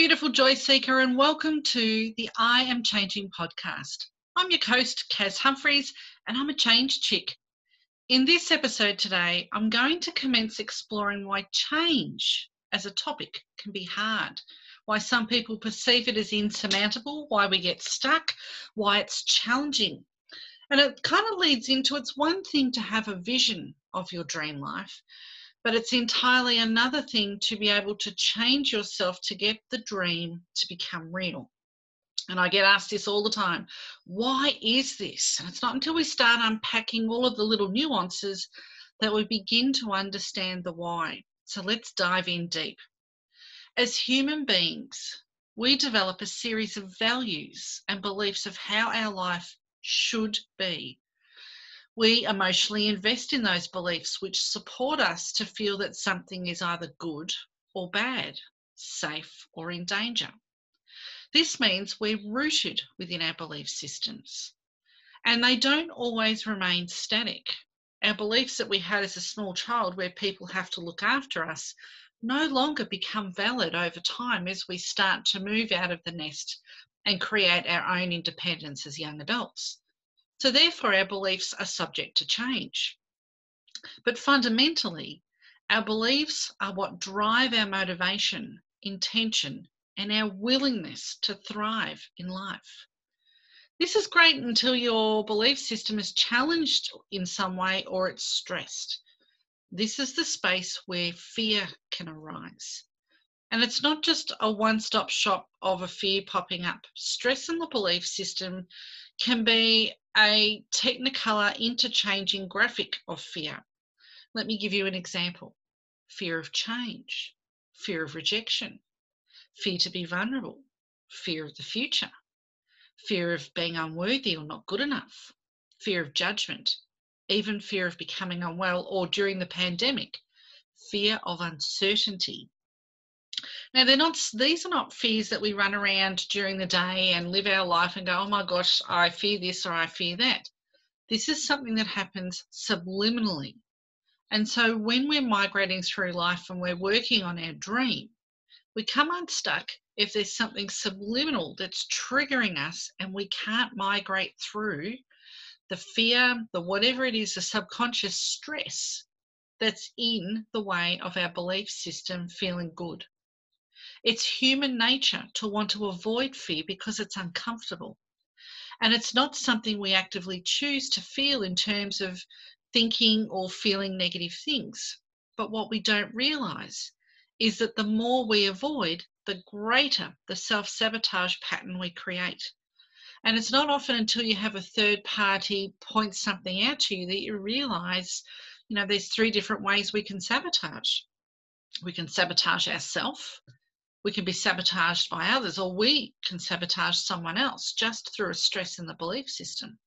beautiful joy seeker, and welcome to the I Am Changing podcast. I'm your host, Kaz Humphreys, and I'm a change chick. In this episode today, I'm going to commence exploring why change as a topic can be hard, why some people perceive it as insurmountable, why we get stuck, why it's challenging. And it kind of leads into it's one thing to have a vision of your dream life, but it's entirely another thing to be able to change yourself to get the dream to become real. And I get asked this all the time why is this? And it's not until we start unpacking all of the little nuances that we begin to understand the why. So let's dive in deep. As human beings, we develop a series of values and beliefs of how our life should be we emotionally invest in those beliefs which support us to feel that something is either good or bad, safe or in danger. This means we're rooted within our belief systems and they don't always remain static. Our beliefs that we had as a small child, where people have to look after us, no longer become valid over time as we start to move out of the nest and create our own independence as young adults. So, therefore, our beliefs are subject to change. But fundamentally, our beliefs are what drive our motivation, intention, and our willingness to thrive in life. This is great until your belief system is challenged in some way or it's stressed. This is the space where fear can arise. And it's not just a one stop shop of a fear popping up. Stress in the belief system can be a technicolor interchanging graphic of fear. Let me give you an example fear of change, fear of rejection, fear to be vulnerable, fear of the future, fear of being unworthy or not good enough, fear of judgment, even fear of becoming unwell, or during the pandemic, fear of uncertainty, now, they're not; these are not fears that we run around during the day and live our life and go, "Oh my gosh, I fear this or I fear that." This is something that happens subliminally. And so, when we're migrating through life and we're working on our dream, we come unstuck if there's something subliminal that's triggering us and we can't migrate through the fear, the whatever it is, the subconscious stress that's in the way of our belief system feeling good. It's human nature to want to avoid fear because it's uncomfortable. And it's not something we actively choose to feel in terms of thinking or feeling negative things. But what we don't realize is that the more we avoid, the greater the self sabotage pattern we create. And it's not often until you have a third party point something out to you that you realize, you know, there's three different ways we can sabotage. We can sabotage ourselves, we can be sabotaged by others, or we can sabotage someone else just through a stress in the belief system.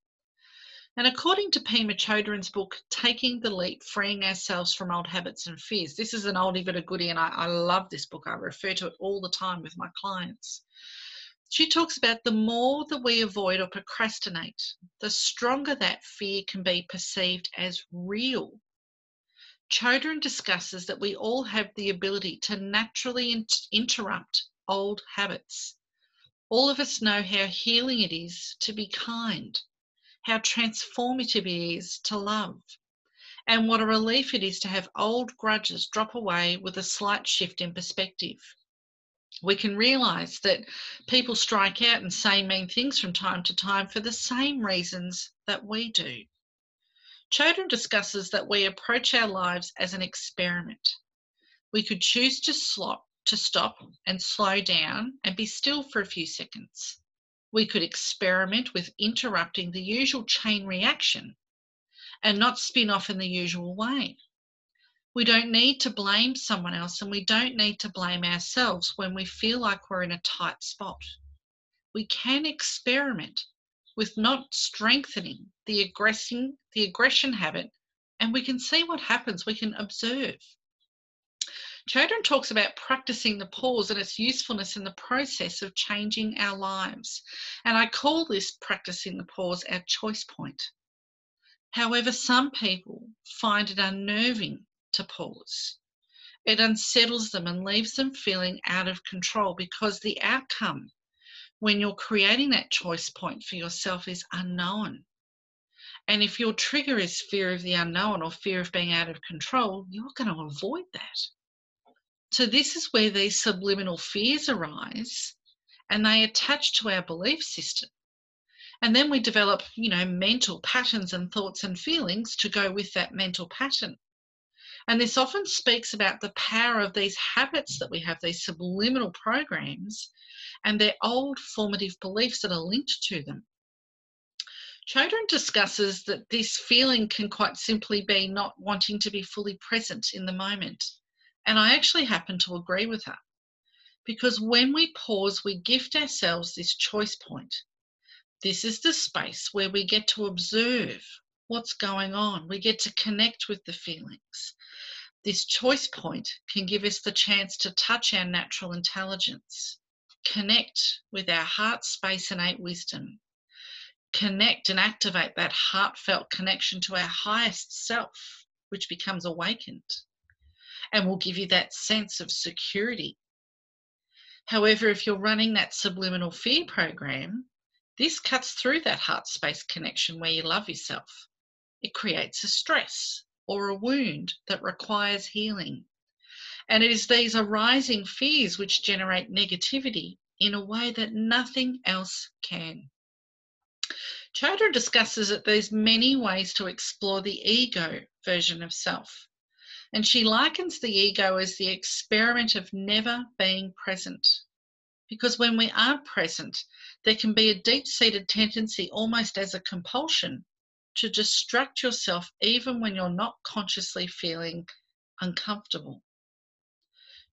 And according to Pema Chodron's book, Taking the Leap, Freeing Ourselves from Old Habits and Fears, this is an oldie but a goodie, and I, I love this book. I refer to it all the time with my clients. She talks about the more that we avoid or procrastinate, the stronger that fear can be perceived as real Chodron discusses that we all have the ability to naturally interrupt old habits. All of us know how healing it is to be kind, how transformative it is to love, and what a relief it is to have old grudges drop away with a slight shift in perspective. We can realise that people strike out and say mean things from time to time for the same reasons that we do. Chodron discusses that we approach our lives as an experiment. We could choose to, slop, to stop and slow down and be still for a few seconds. We could experiment with interrupting the usual chain reaction and not spin off in the usual way. We don't need to blame someone else and we don't need to blame ourselves when we feel like we're in a tight spot. We can experiment with not strengthening the aggressing the aggression habit and we can see what happens we can observe Chodron talks about practicing the pause and its usefulness in the process of changing our lives. And I call this practicing the pause our choice point. However, some people find it unnerving to pause. It unsettles them and leaves them feeling out of control because the outcome when you're creating that choice point for yourself is unknown. And if your trigger is fear of the unknown or fear of being out of control, you're going to avoid that. So, this is where these subliminal fears arise and they attach to our belief system. And then we develop, you know, mental patterns and thoughts and feelings to go with that mental pattern. And this often speaks about the power of these habits that we have, these subliminal programs, and their old formative beliefs that are linked to them. Chodron discusses that this feeling can quite simply be not wanting to be fully present in the moment. And I actually happen to agree with her. Because when we pause, we gift ourselves this choice point. This is the space where we get to observe what's going on, we get to connect with the feelings. This choice point can give us the chance to touch our natural intelligence, connect with our heart space innate wisdom, connect and activate that heartfelt connection to our highest self, which becomes awakened and will give you that sense of security. However, if you're running that subliminal fear program, this cuts through that heart space connection where you love yourself. It creates a stress or a wound that requires healing. And it is these arising fears which generate negativity in a way that nothing else can. Chodron discusses that there's many ways to explore the ego version of self. And she likens the ego as the experiment of never being present. Because when we aren't present, there can be a deep seated tendency, almost as a compulsion, to distract yourself even when you're not consciously feeling uncomfortable.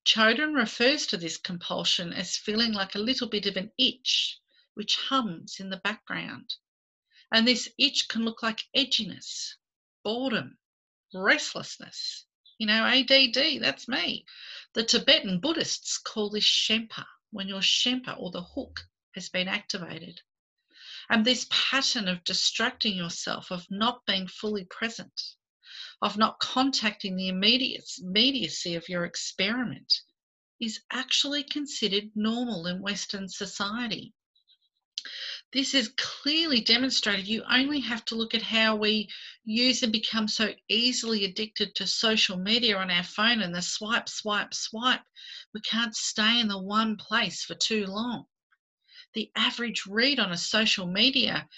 Chodron refers to this compulsion as feeling like a little bit of an itch which hums in the background. And this itch can look like edginess, boredom, restlessness, you know, ADD, that's me. The Tibetan Buddhists call this Shenpa, when your Shenpa or the hook has been activated. And this pattern of distracting yourself, of not being fully present, of not contacting the immediacy of your experiment, is actually considered normal in Western society. This is clearly demonstrated. You only have to look at how we use and become so easily addicted to social media on our phone and the swipe, swipe, swipe. We can't stay in the one place for too long. The average read on a social media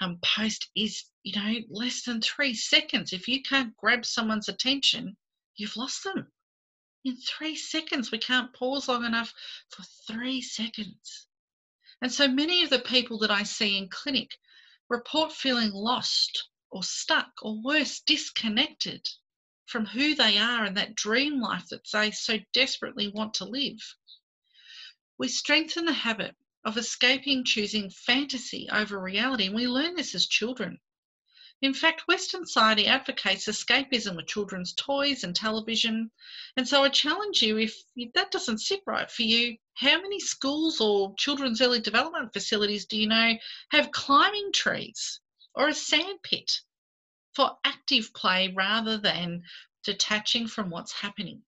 um, post is, you know, less than three seconds. If you can't grab someone's attention, you've lost them. In three seconds, we can't pause long enough for three seconds. And so many of the people that I see in clinic report feeling lost or stuck or worse, disconnected from who they are and that dream life that they so desperately want to live. We strengthen the habit of escaping choosing fantasy over reality, and we learn this as children. In fact, Western society advocates escapism with children's toys and television. And so I challenge you if that doesn't sit right for you, how many schools or children's early development facilities do you know have climbing trees or a sandpit for active play rather than detaching from what's happening?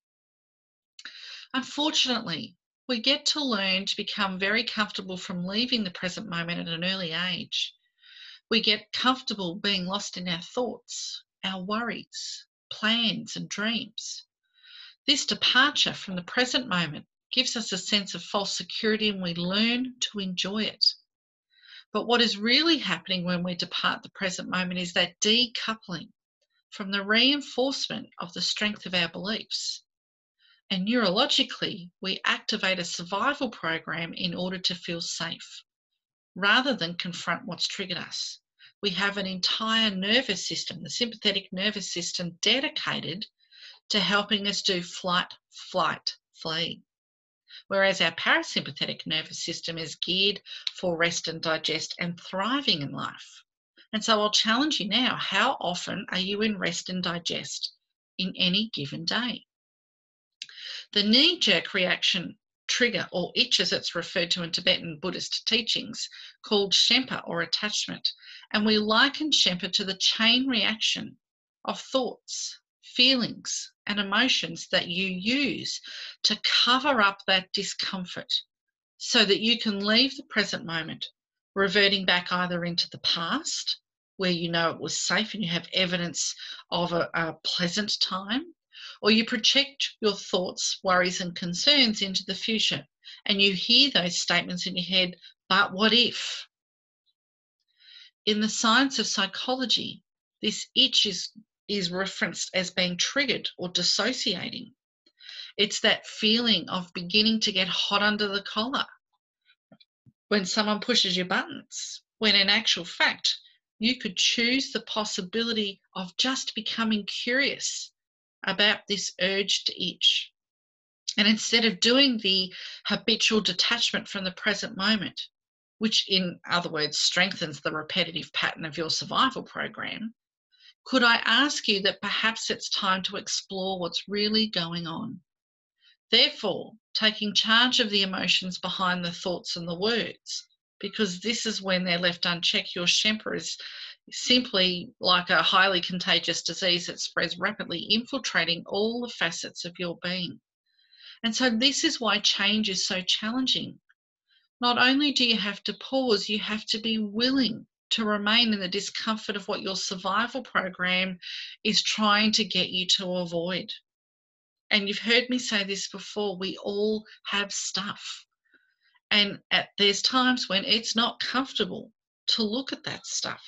Unfortunately, we get to learn to become very comfortable from leaving the present moment at an early age. We get comfortable being lost in our thoughts, our worries, plans, and dreams. This departure from the present moment gives us a sense of false security and we learn to enjoy it. But what is really happening when we depart the present moment is that decoupling from the reinforcement of the strength of our beliefs. And neurologically, we activate a survival program in order to feel safe rather than confront what's triggered us we have an entire nervous system, the sympathetic nervous system, dedicated to helping us do flight, flight, flee. Whereas our parasympathetic nervous system is geared for rest and digest and thriving in life. And so I'll challenge you now how often are you in rest and digest in any given day? The knee jerk reaction trigger or itch as it's referred to in Tibetan Buddhist teachings called Shenpa or attachment. And we liken Shenpa to the chain reaction of thoughts, feelings, and emotions that you use to cover up that discomfort so that you can leave the present moment, reverting back either into the past, where you know it was safe and you have evidence of a, a pleasant time, or you project your thoughts, worries, and concerns into the future and you hear those statements in your head, but what if? In the science of psychology, this itch is, is referenced as being triggered or dissociating. It's that feeling of beginning to get hot under the collar when someone pushes your buttons, when in actual fact, you could choose the possibility of just becoming curious about this urge to itch. And instead of doing the habitual detachment from the present moment, which in other words strengthens the repetitive pattern of your survival program, could I ask you that perhaps it's time to explore what's really going on? Therefore, taking charge of the emotions behind the thoughts and the words, because this is when they're left unchecked, your Shenpa is simply like a highly contagious disease that spreads rapidly, infiltrating all the facets of your being. And so, this is why change is so challenging not only do you have to pause, you have to be willing to remain in the discomfort of what your survival program is trying to get you to avoid. And you've heard me say this before we all have stuff. And at, there's times when it's not comfortable to look at that stuff,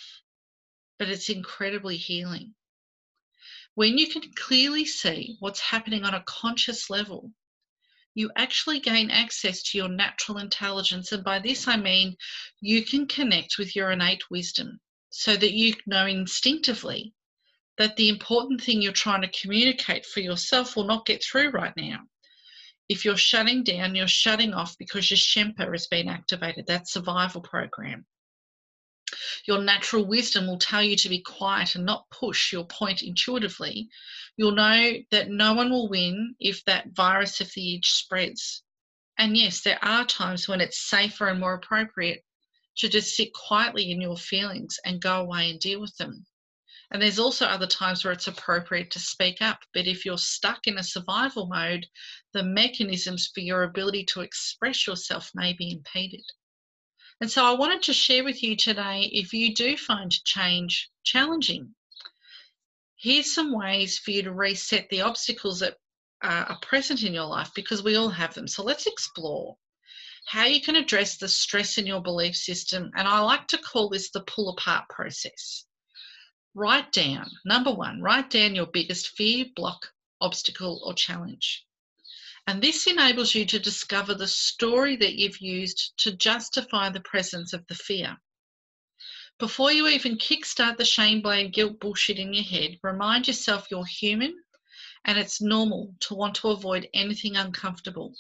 but it's incredibly healing. When you can clearly see what's happening on a conscious level, you actually gain access to your natural intelligence. And by this, I mean you can connect with your innate wisdom so that you know instinctively that the important thing you're trying to communicate for yourself will not get through right now. If you're shutting down, you're shutting off because your Shenpa has been activated, that survival program. Your natural wisdom will tell you to be quiet and not push your point intuitively. You'll know that no one will win if that virus of the itch spreads. And yes, there are times when it's safer and more appropriate to just sit quietly in your feelings and go away and deal with them. And there's also other times where it's appropriate to speak up. But if you're stuck in a survival mode, the mechanisms for your ability to express yourself may be impeded. And so I wanted to share with you today if you do find change challenging, here's some ways for you to reset the obstacles that uh, are present in your life because we all have them. So let's explore how you can address the stress in your belief system. And I like to call this the pull apart process. Write down, number one, write down your biggest fear, block, obstacle, or challenge. And this enables you to discover the story that you've used to justify the presence of the fear. Before you even kickstart the shame, blame, guilt bullshit in your head, remind yourself you're human and it's normal to want to avoid anything uncomfortable.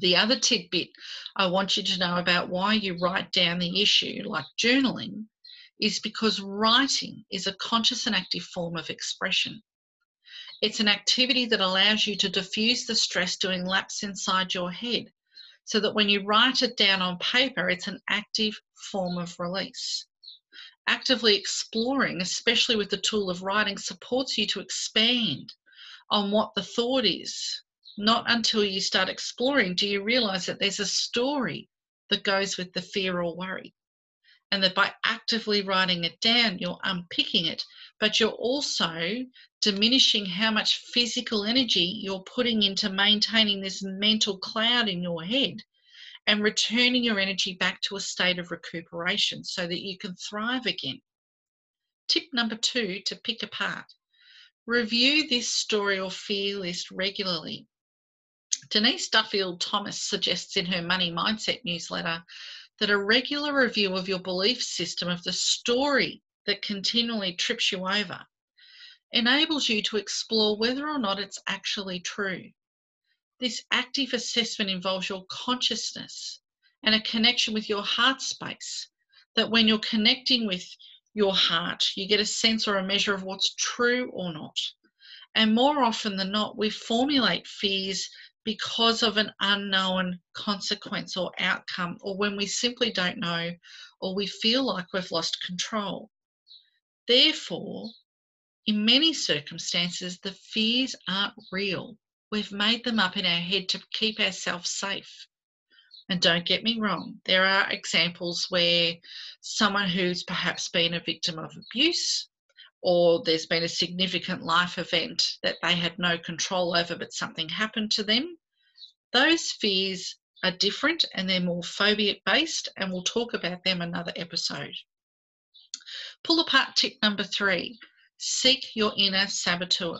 The other tidbit I want you to know about why you write down the issue, like journaling, is because writing is a conscious and active form of expression. It's an activity that allows you to diffuse the stress doing laps inside your head so that when you write it down on paper, it's an active form of release. Actively exploring, especially with the tool of writing, supports you to expand on what the thought is. Not until you start exploring do you realize that there's a story that goes with the fear or worry. And that by actively writing it down, you're unpicking it, but you're also diminishing how much physical energy you're putting into maintaining this mental cloud in your head and returning your energy back to a state of recuperation so that you can thrive again. Tip number two to pick apart review this story or fear list regularly. Denise Duffield Thomas suggests in her Money Mindset newsletter that a regular review of your belief system of the story that continually trips you over enables you to explore whether or not it's actually true. This active assessment involves your consciousness and a connection with your heart space. That when you're connecting with your heart, you get a sense or a measure of what's true or not. And more often than not, we formulate fears because of an unknown consequence or outcome, or when we simply don't know, or we feel like we've lost control. Therefore, In many circumstances, the fears aren't real. We've made them up in our head to keep ourselves safe. And don't get me wrong, there are examples where someone who's perhaps been a victim of abuse or there's been a significant life event that they had no control over, but something happened to them, those fears are different and they're more phobia based, and we'll talk about them another episode. Pull apart tip number three seek your inner saboteur.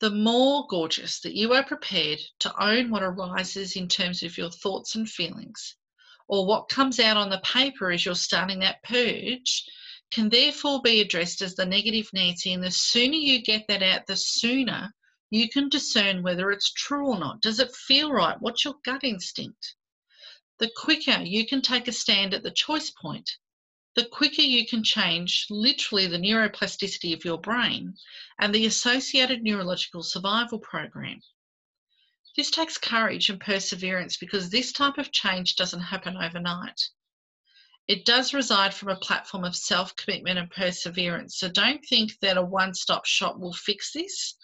The more gorgeous that you are prepared to own what arises in terms of your thoughts and feelings, or what comes out on the paper as you're starting that purge, can therefore be addressed as the negative Nancy. And the sooner you get that out, the sooner you can discern whether it's true or not. Does it feel right? What's your gut instinct? The quicker you can take a stand at the choice point the quicker you can change literally the neuroplasticity of your brain and the associated neurological survival program. This takes courage and perseverance because this type of change doesn't happen overnight. It does reside from a platform of self commitment and perseverance. So don't think that a one stop shop will fix this.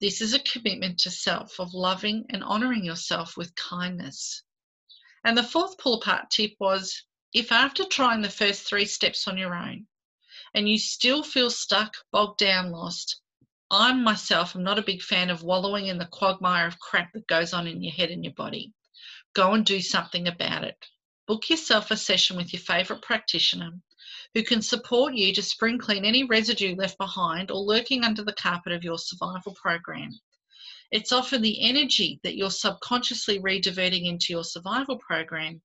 This is a commitment to self, of loving and honouring yourself with kindness. And the fourth pull apart tip was if after trying the first three steps on your own and you still feel stuck, bogged down, lost, I myself am not a big fan of wallowing in the quagmire of crap that goes on in your head and your body. Go and do something about it. Book yourself a session with your favourite practitioner who can support you to spring clean any residue left behind or lurking under the carpet of your survival program. It's often the energy that you're subconsciously rediverting into your survival program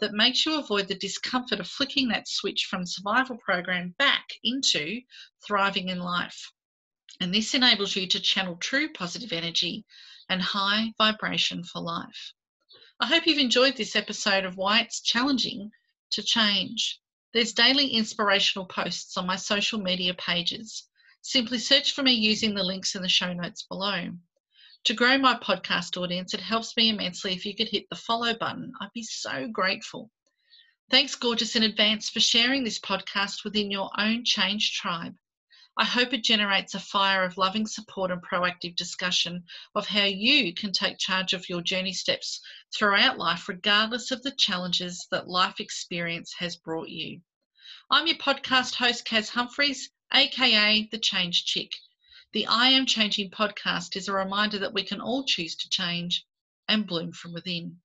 that makes you avoid the discomfort of flicking that switch from survival program back into thriving in life. And this enables you to channel true positive energy and high vibration for life. I hope you've enjoyed this episode of why it's challenging to change. There's daily inspirational posts on my social media pages. Simply search for me using the links in the show notes below. To grow my podcast audience, it helps me immensely if you could hit the follow button. I'd be so grateful. Thanks, Gorgeous, in advance for sharing this podcast within your own change tribe. I hope it generates a fire of loving support and proactive discussion of how you can take charge of your journey steps throughout life, regardless of the challenges that life experience has brought you. I'm your podcast host, Kaz Humphreys, aka The Change Chick. The I Am Changing podcast is a reminder that we can all choose to change and bloom from within.